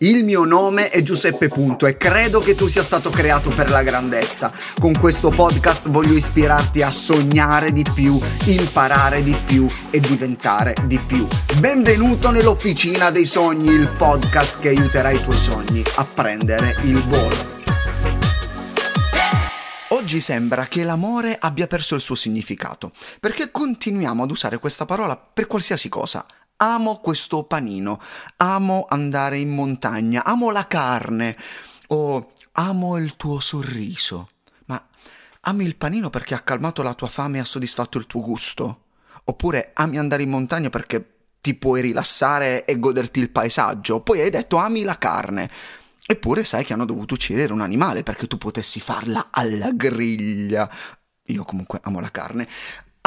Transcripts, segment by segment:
Il mio nome è Giuseppe Punto e credo che tu sia stato creato per la grandezza. Con questo podcast voglio ispirarti a sognare di più, imparare di più e diventare di più. Benvenuto nell'Officina dei Sogni, il podcast che aiuterà i tuoi sogni a prendere il volo. Oggi sembra che l'amore abbia perso il suo significato, perché continuiamo ad usare questa parola per qualsiasi cosa, amo questo panino, amo andare in montagna, amo la carne o amo il tuo sorriso. Ma ami il panino perché ha calmato la tua fame e ha soddisfatto il tuo gusto? Oppure ami andare in montagna perché ti puoi rilassare e goderti il paesaggio? Poi hai detto ami la carne. Eppure sai che hanno dovuto uccidere un animale perché tu potessi farla alla griglia. Io comunque amo la carne.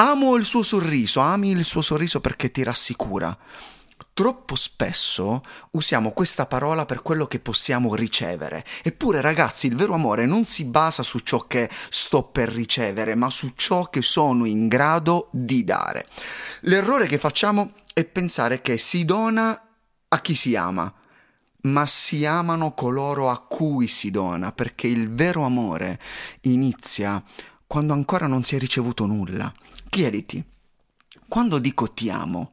Amo il suo sorriso, ami il suo sorriso perché ti rassicura. Troppo spesso usiamo questa parola per quello che possiamo ricevere. Eppure, ragazzi, il vero amore non si basa su ciò che sto per ricevere, ma su ciò che sono in grado di dare. L'errore che facciamo è pensare che si dona a chi si ama, ma si amano coloro a cui si dona, perché il vero amore inizia quando ancora non si è ricevuto nulla. Chiediti, quando dico ti amo,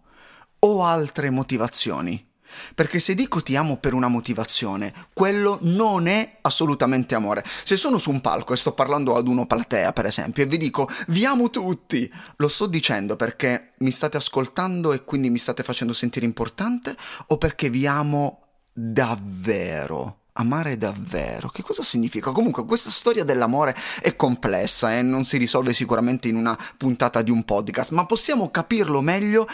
ho altre motivazioni? Perché se dico ti amo per una motivazione, quello non è assolutamente amore. Se sono su un palco e sto parlando ad uno platea, per esempio, e vi dico vi amo tutti, lo sto dicendo perché mi state ascoltando e quindi mi state facendo sentire importante o perché vi amo davvero? Amare davvero, che cosa significa? Comunque questa storia dell'amore è complessa e eh? non si risolve sicuramente in una puntata di un podcast, ma possiamo capirlo meglio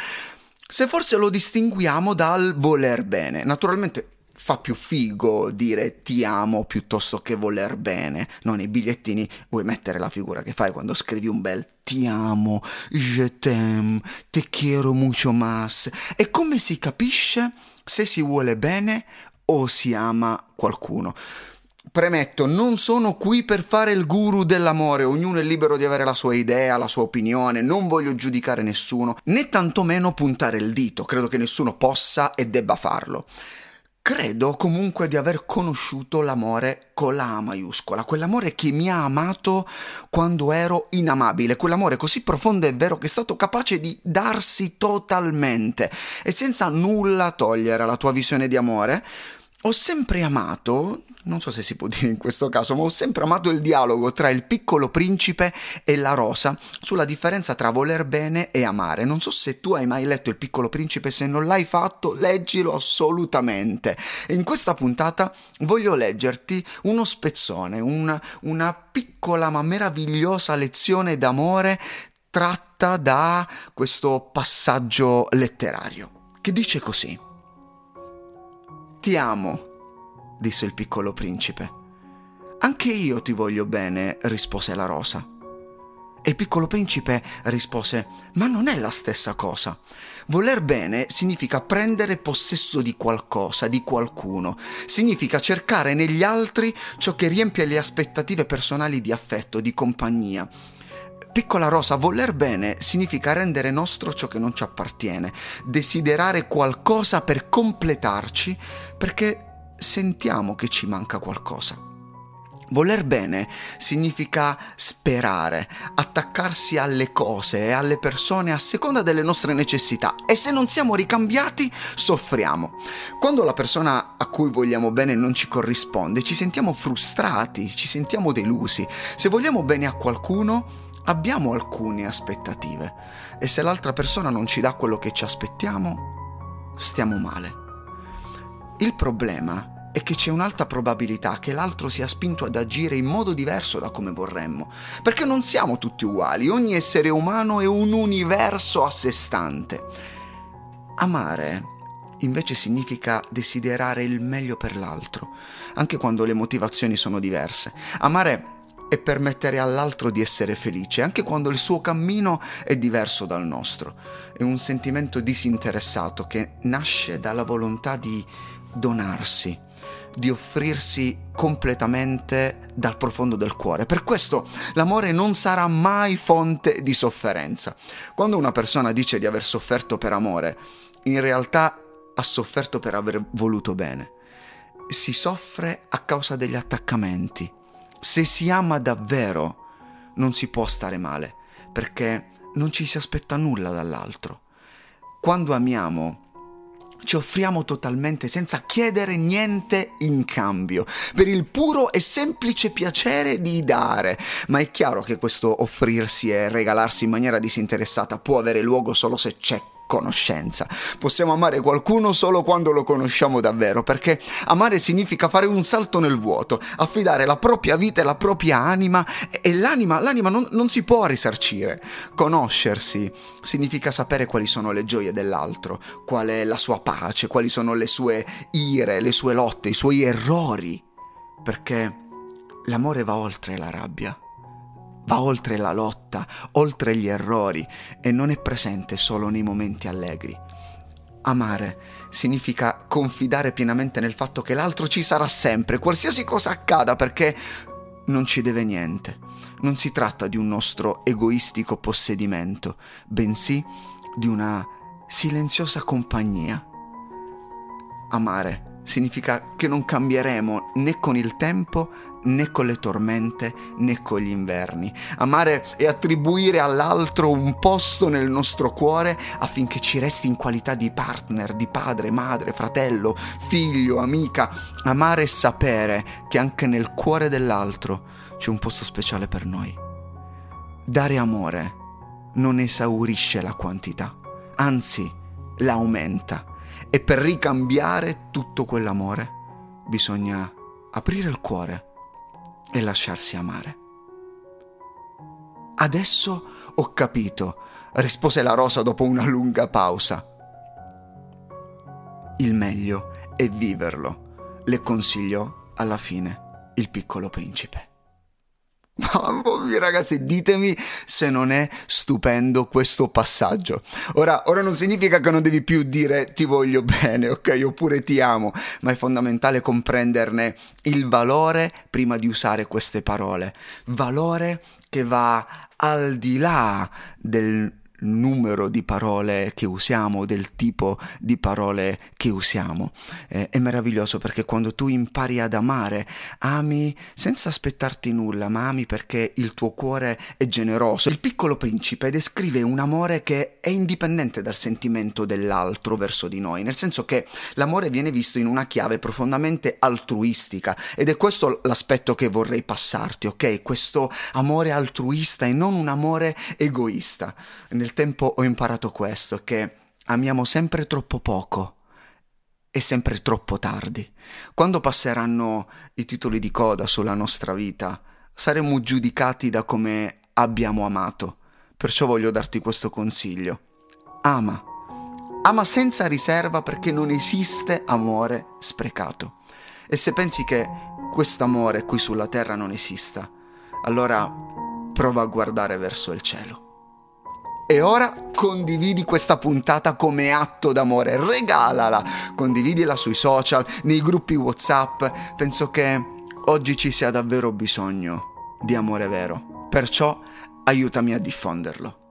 se forse lo distinguiamo dal voler bene. Naturalmente fa più figo dire ti amo piuttosto che voler bene. No, nei bigliettini vuoi mettere la figura che fai quando scrivi un bel ti amo, je t'aime, te quiero mucho más. E come si capisce se si vuole bene o si ama qualcuno. Premetto, non sono qui per fare il guru dell'amore, ognuno è libero di avere la sua idea, la sua opinione, non voglio giudicare nessuno, né tantomeno puntare il dito, credo che nessuno possa e debba farlo. Credo comunque di aver conosciuto l'amore con la A maiuscola, quell'amore che mi ha amato quando ero inamabile, quell'amore così profondo e vero che è stato capace di darsi totalmente e senza nulla togliere alla tua visione di amore, ho sempre amato, non so se si può dire in questo caso, ma ho sempre amato il dialogo tra il piccolo principe e la rosa sulla differenza tra voler bene e amare. Non so se tu hai mai letto il piccolo principe, se non l'hai fatto, leggilo assolutamente. In questa puntata voglio leggerti uno spezzone, una, una piccola ma meravigliosa lezione d'amore tratta da questo passaggio letterario, che dice così. Ti amo, disse il piccolo principe. Anche io ti voglio bene, rispose la rosa. E il piccolo principe rispose, ma non è la stessa cosa. Voler bene significa prendere possesso di qualcosa, di qualcuno, significa cercare negli altri ciò che riempie le aspettative personali di affetto, di compagnia, Piccola rosa, voler bene significa rendere nostro ciò che non ci appartiene, desiderare qualcosa per completarci perché sentiamo che ci manca qualcosa. Voler bene significa sperare, attaccarsi alle cose e alle persone a seconda delle nostre necessità e se non siamo ricambiati soffriamo. Quando la persona a cui vogliamo bene non ci corrisponde ci sentiamo frustrati, ci sentiamo delusi. Se vogliamo bene a qualcuno abbiamo alcune aspettative e se l'altra persona non ci dà quello che ci aspettiamo, stiamo male. Il problema è che c'è un'alta probabilità che l'altro sia spinto ad agire in modo diverso da come vorremmo, perché non siamo tutti uguali, ogni essere umano è un universo a sé stante. Amare invece significa desiderare il meglio per l'altro, anche quando le motivazioni sono diverse. Amare e permettere all'altro di essere felice, anche quando il suo cammino è diverso dal nostro. È un sentimento disinteressato che nasce dalla volontà di donarsi, di offrirsi completamente dal profondo del cuore. Per questo l'amore non sarà mai fonte di sofferenza. Quando una persona dice di aver sofferto per amore, in realtà ha sofferto per aver voluto bene. si soffre a causa degli attaccamenti. Se si ama davvero, non si può stare male, perché non ci si aspetta nulla dall'altro. Quando amiamo, ci offriamo totalmente senza chiedere niente in cambio, per il puro e semplice piacere di dare. Ma è chiaro che questo offrirsi e regalarsi in maniera disinteressata può avere luogo solo se c'è conoscenza. Possiamo amare qualcuno solo quando lo conosciamo davvero, perché amare significa fare un salto nel vuoto, affidare la propria vita e la propria anima e l'anima, l'anima non, non si può risarcire. Conoscersi significa sapere quali sono le gioie dell'altro, qual è la sua pace, quali sono le sue ire, le sue lotte, i suoi errori, perché l'amore va oltre la rabbia va oltre la lotta, oltre gli errori e non è presente solo nei momenti allegri. Amare significa confidare pienamente nel fatto che l'altro ci sarà sempre, qualsiasi cosa accada, perché non ci deve niente. Non si tratta di un nostro egoistico possedimento, bensì di una silenziosa compagnia. Amare significa che non cambieremo né con il tempo né con le tormente né con gli inverni. Amare è attribuire all'altro un posto nel nostro cuore affinché ci resti in qualità di partner, di padre, madre, fratello, figlio, amica. Amare è sapere che anche nel cuore dell'altro c'è un posto speciale per noi. Dare amore non esaurisce la quantità, anzi la aumenta e per ricambiare tutto quell'amore bisogna aprire il cuore e lasciarsi amare. Adesso ho capito, rispose la rosa dopo una lunga pausa. Il meglio è viverlo, le consigliò alla fine il piccolo principe. Mamma mia ragazzi, ditemi se non è stupendo questo passaggio. Ora, ora non significa che non devi più dire ti voglio bene, ok? Oppure ti amo, ma è fondamentale comprenderne il valore prima di usare queste parole. Valore che va al di là del numero di parole che usiamo, del tipo di parole che usiamo. Eh, è meraviglioso perché quando tu impari ad amare, ami senza aspettarti nulla, ma ami perché il tuo cuore è generoso. Il piccolo principe descrive un amore che è indipendente dal sentimento dell'altro verso di noi, nel senso che l'amore viene visto in una chiave profondamente altruistica ed è questo l'aspetto che vorrei passarti, ok? Questo amore altruista e non un amore egoista. Tempo ho imparato questo, che amiamo sempre troppo poco e sempre troppo tardi. Quando passeranno i titoli di coda sulla nostra vita, saremo giudicati da come abbiamo amato. Perciò voglio darti questo consiglio. Ama. Ama senza riserva perché non esiste amore sprecato. E se pensi che quest'amore qui sulla terra non esista, allora prova a guardare verso il cielo. E ora condividi questa puntata come atto d'amore, regalala, condividila sui social, nei gruppi WhatsApp. Penso che oggi ci sia davvero bisogno di amore vero. Perciò aiutami a diffonderlo.